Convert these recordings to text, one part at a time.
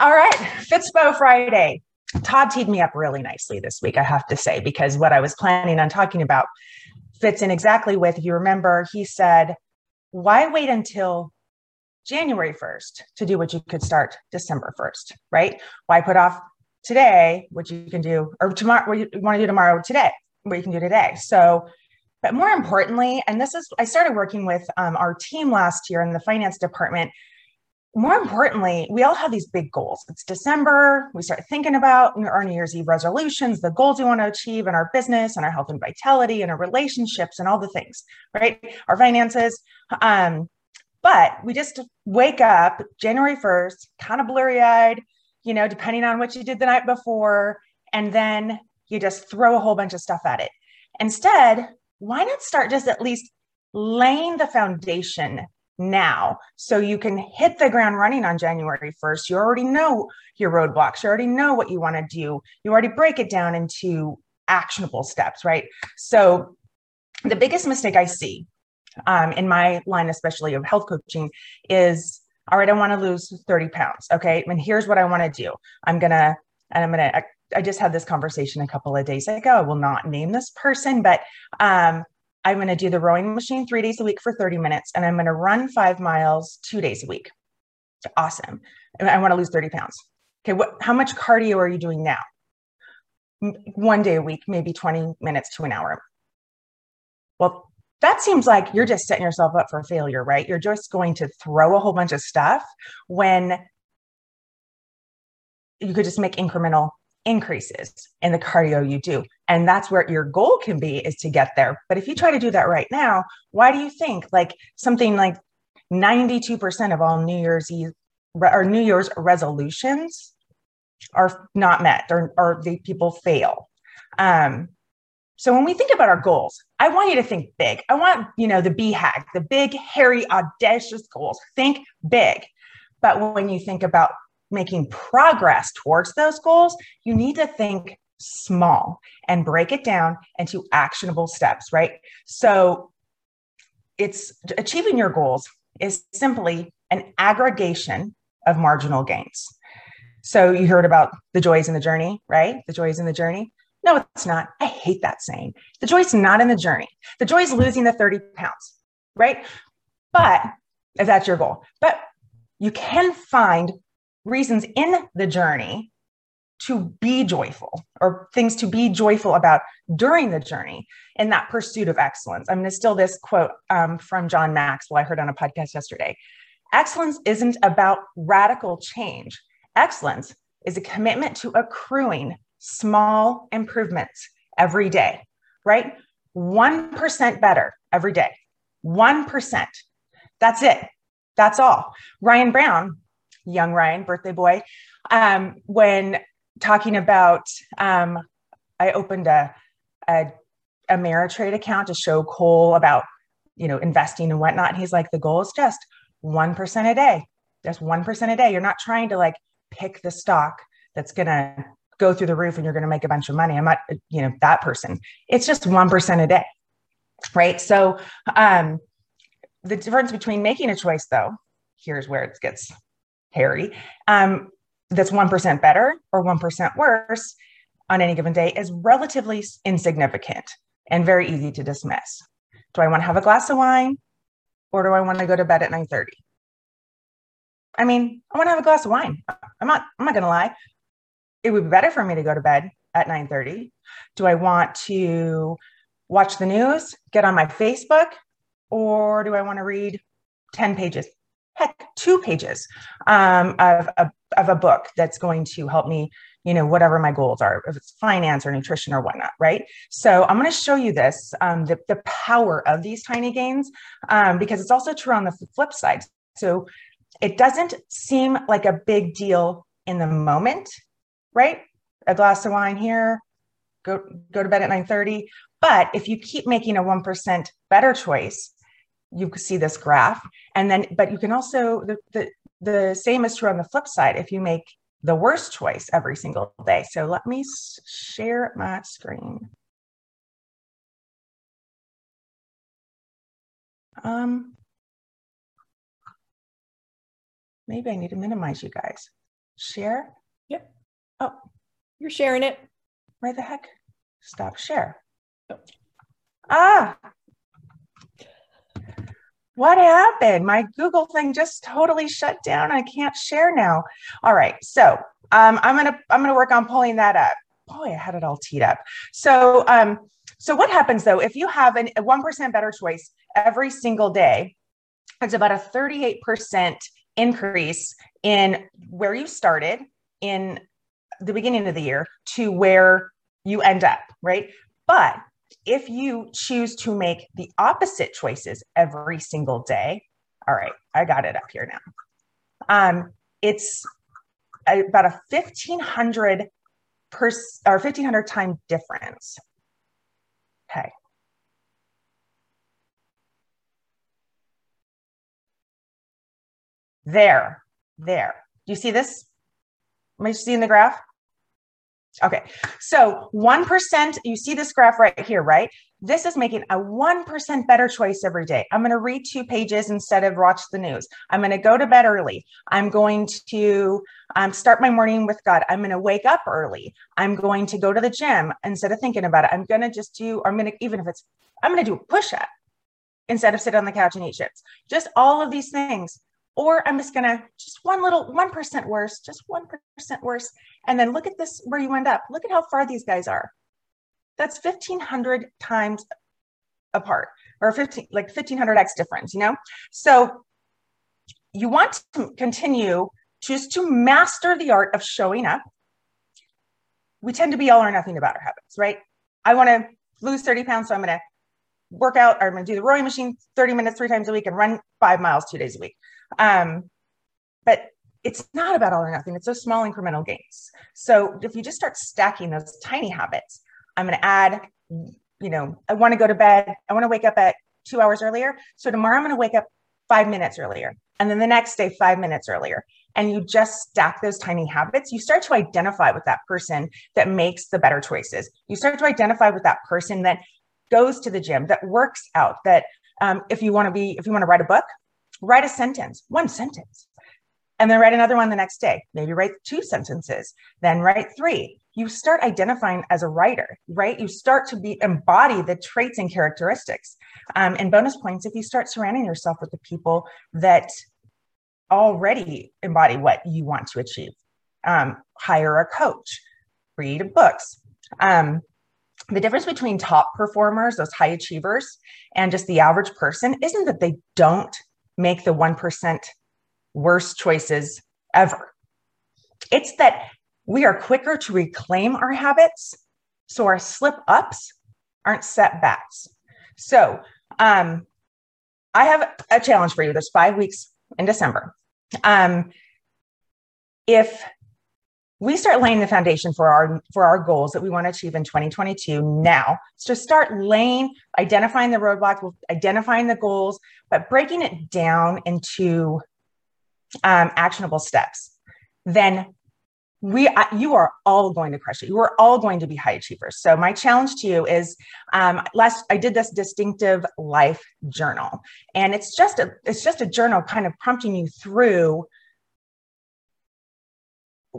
All right, Fitspo Friday. Todd teed me up really nicely this week, I have to say, because what I was planning on talking about fits in exactly with, if you remember, he said, why wait until January 1st to do what you could start December 1st, right? Why put off today what you can do, or tomorrow, what you want to do tomorrow today, what you can do today. So, but more importantly, and this is, I started working with um, our team last year in the finance department more importantly, we all have these big goals. It's December. We start thinking about our New Year's Eve resolutions, the goals we want to achieve in our business and our health and vitality and our relationships and all the things, right? Our finances. Um, but we just wake up January 1st, kind of blurry eyed, you know, depending on what you did the night before. And then you just throw a whole bunch of stuff at it. Instead, why not start just at least laying the foundation now so you can hit the ground running on January 1st. You already know your roadblocks, you already know what you want to do, you already break it down into actionable steps, right? So, the biggest mistake I see um, in my line, especially of health coaching, is all right, I want to lose 30 pounds. Okay. And here's what I want to do I'm going to, and I'm going to, I just had this conversation a couple of days ago. I will not name this person, but um, I'm going to do the rowing machine three days a week for 30 minutes, and I'm going to run five miles two days a week. Awesome. I want to lose 30 pounds. Okay, what? How much cardio are you doing now? One day a week, maybe 20 minutes to an hour. Well, that seems like you're just setting yourself up for failure, right? You're just going to throw a whole bunch of stuff when you could just make incremental increases in the cardio you do. And that's where your goal can be is to get there. But if you try to do that right now, why do you think like something like 92% of all New Year's Eve or New Year's resolutions are not met or, or the people fail? Um, so when we think about our goals, I want you to think big. I want, you know, the BHAG, the big, hairy, audacious goals. Think big. But when you think about making progress towards those goals, you need to think small and break it down into actionable steps, right? So it's achieving your goals is simply an aggregation of marginal gains. So you heard about the joys in the journey, right? The joys in the journey. No, it's not. I hate that saying. The joy is not in the journey. The joy is losing the 30 pounds, right? But if that's your goal, but you can find reasons in the journey to be joyful or things to be joyful about during the journey in that pursuit of excellence. I'm going to steal this quote um, from John Maxwell I heard on a podcast yesterday. Excellence isn't about radical change. Excellence is a commitment to accruing small improvements every day, right? 1% better every day. 1%. That's it. That's all. Ryan Brown young Ryan, birthday boy, um, when talking about, um, I opened a, a, Ameritrade account to show Cole about, you know, investing and whatnot. And he's like, the goal is just 1% a day, just 1% a day. You're not trying to like pick the stock that's going to go through the roof and you're going to make a bunch of money. I'm not, you know, that person. It's just 1% a day. Right. So, um, the difference between making a choice though, here's where it gets hairy, um, that's 1% better or 1% worse on any given day is relatively insignificant and very easy to dismiss. Do I want to have a glass of wine or do I want to go to bed at 9:30? I mean, I want to have a glass of wine. I'm not I'm not going to lie. It would be better for me to go to bed at 9:30. Do I want to watch the news, get on my Facebook, or do I want to read 10 pages heck, two pages um, of, of, of a book that's going to help me, you know, whatever my goals are, if it's finance or nutrition or whatnot, right? So I'm going to show you this, um, the, the power of these tiny gains, um, because it's also true on the flip side. So it doesn't seem like a big deal in the moment, right? A glass of wine here, go go to bed at 9:30. But if you keep making a 1% better choice, you can see this graph and then but you can also the, the the same is true on the flip side if you make the worst choice every single day so let me share my screen um maybe i need to minimize you guys Share? Yep. Oh, you're sharing it. Why the heck? Stop share. Oh. Ah, what happened? My Google thing just totally shut down. I can't share now. All right, so um, I'm gonna I'm gonna work on pulling that up. Boy, I had it all teed up. So um, so what happens though if you have an, a one percent better choice every single day? It's about a 38% increase in where you started in the beginning of the year to where you end up, right? But if you choose to make the opposite choices every single day, all right, I got it up here now. Um, it's about a 1500 per or 1500 time difference. Okay. There, there. Do you see this? Am I seeing the graph? Okay, so 1%, you see this graph right here, right? This is making a 1% better choice every day. I'm going to read two pages instead of watch the news. I'm going to go to bed early. I'm going to um, start my morning with God. I'm going to wake up early. I'm going to go to the gym instead of thinking about it. I'm going to just do, I'm going to, even if it's, I'm going to do a push up instead of sit on the couch and eat chips. Just all of these things or I'm just gonna just one little 1% worse, just 1% worse. And then look at this where you end up. Look at how far these guys are. That's 1500 times apart or 15, like 1500x difference, you know? So you want to continue just to master the art of showing up. We tend to be all or nothing about our habits, right? I want to lose 30 pounds, so I'm going to work out or I'm going to do the rowing machine 30 minutes three times a week and run five miles two days a week. Um, but it's not about all or nothing. It's those small incremental gains. So if you just start stacking those tiny habits, I'm going to add, you know, I want to go to bed. I want to wake up at two hours earlier. So tomorrow I'm going to wake up five minutes earlier. And then the next day, five minutes earlier. And you just stack those tiny habits. You start to identify with that person that makes the better choices. You start to identify with that person that goes to the gym, that works out, that um, if you want to be, if you want to write a book, write a sentence, one sentence, and then write another one the next day. Maybe write two sentences, then write three. You start identifying as a writer, right? You start to be embody the traits and characteristics. Um, and bonus points if you start surrounding yourself with the people that already embody what you want to achieve. Um, hire a coach, read books. Um, the difference between top performers, those high achievers, and just the average person isn't that they don't make the 1% worst choices ever. It's that we are quicker to reclaim our habits so our slip ups aren't setbacks. So, um, I have a challenge for you. There's five weeks in December. Um, if we start laying the foundation for our for our goals that we want to achieve in 2022 now. So start laying identifying the roadblocks identifying the goals but breaking it down into um, actionable steps then we you are all going to crush it. You are all going to be high achievers. So my challenge to you is um, last i did this distinctive life journal and it's just a it's just a journal kind of prompting you through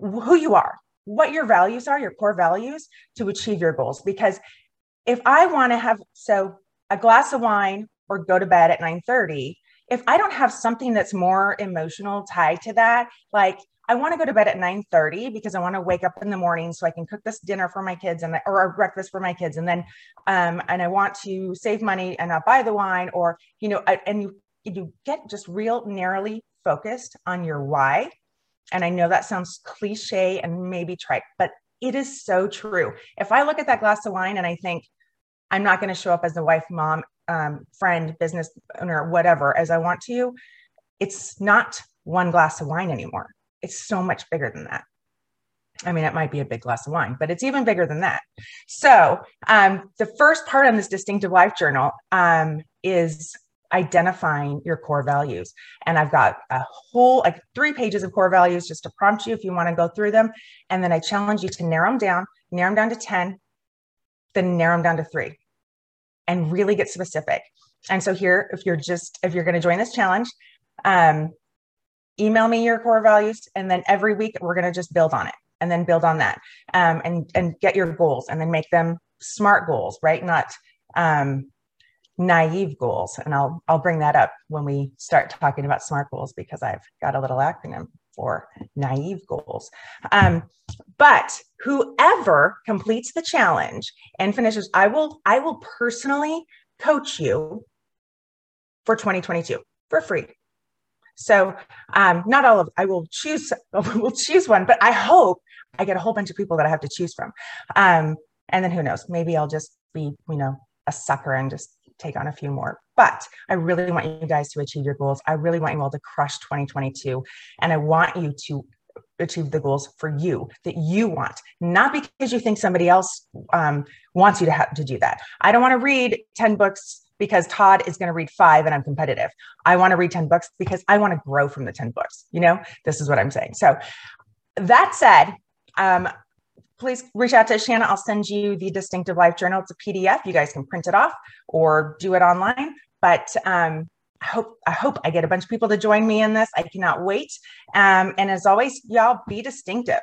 who you are, what your values are, your core values to achieve your goals. Because if I want to have so a glass of wine or go to bed at 9:30, if I don't have something that's more emotional tied to that, like I want to go to bed at 9:30 because I want to wake up in the morning so I can cook this dinner for my kids and or breakfast for my kids and then um and I want to save money and not buy the wine or you know I, and you you get just real narrowly focused on your why and I know that sounds cliche and maybe trite, but it is so true. If I look at that glass of wine and I think, I'm not going to show up as a wife, mom, um, friend, business owner, whatever, as I want to, it's not one glass of wine anymore. It's so much bigger than that. I mean, it might be a big glass of wine, but it's even bigger than that. So, um, the first part on this distinctive life journal um, is identifying your core values. And I've got a whole, like three pages of core values just to prompt you if you want to go through them. And then I challenge you to narrow them down, narrow them down to 10, then narrow them down to three and really get specific. And so here, if you're just, if you're going to join this challenge, um, email me your core values, and then every week we're going to just build on it and then build on that um, and and get your goals and then make them smart goals, right? Not um, naive goals. And I'll I'll bring that up when we start talking about smart goals because I've got a little acronym for naive goals. Um, but whoever completes the challenge and finishes, I will I will personally coach you for 2022 for free. So um, not all of I will choose we'll choose one, but I hope I get a whole bunch of people that I have to choose from. Um, and then who knows? Maybe I'll just be you know a sucker and just take on a few more. But I really want you guys to achieve your goals. I really want you all to crush 2022, and I want you to achieve the goals for you that you want, not because you think somebody else um, wants you to have to do that. I don't want to read 10 books because Todd is going to read five and I'm competitive. I want to read 10 books because I want to grow from the 10 books. You know, this is what I'm saying. So, that said, um, please reach out to Shanna. I'll send you the Distinctive Life Journal. It's a PDF. You guys can print it off or do it online. But um, I hope I hope I get a bunch of people to join me in this. I cannot wait. Um, and as always, y'all be distinctive.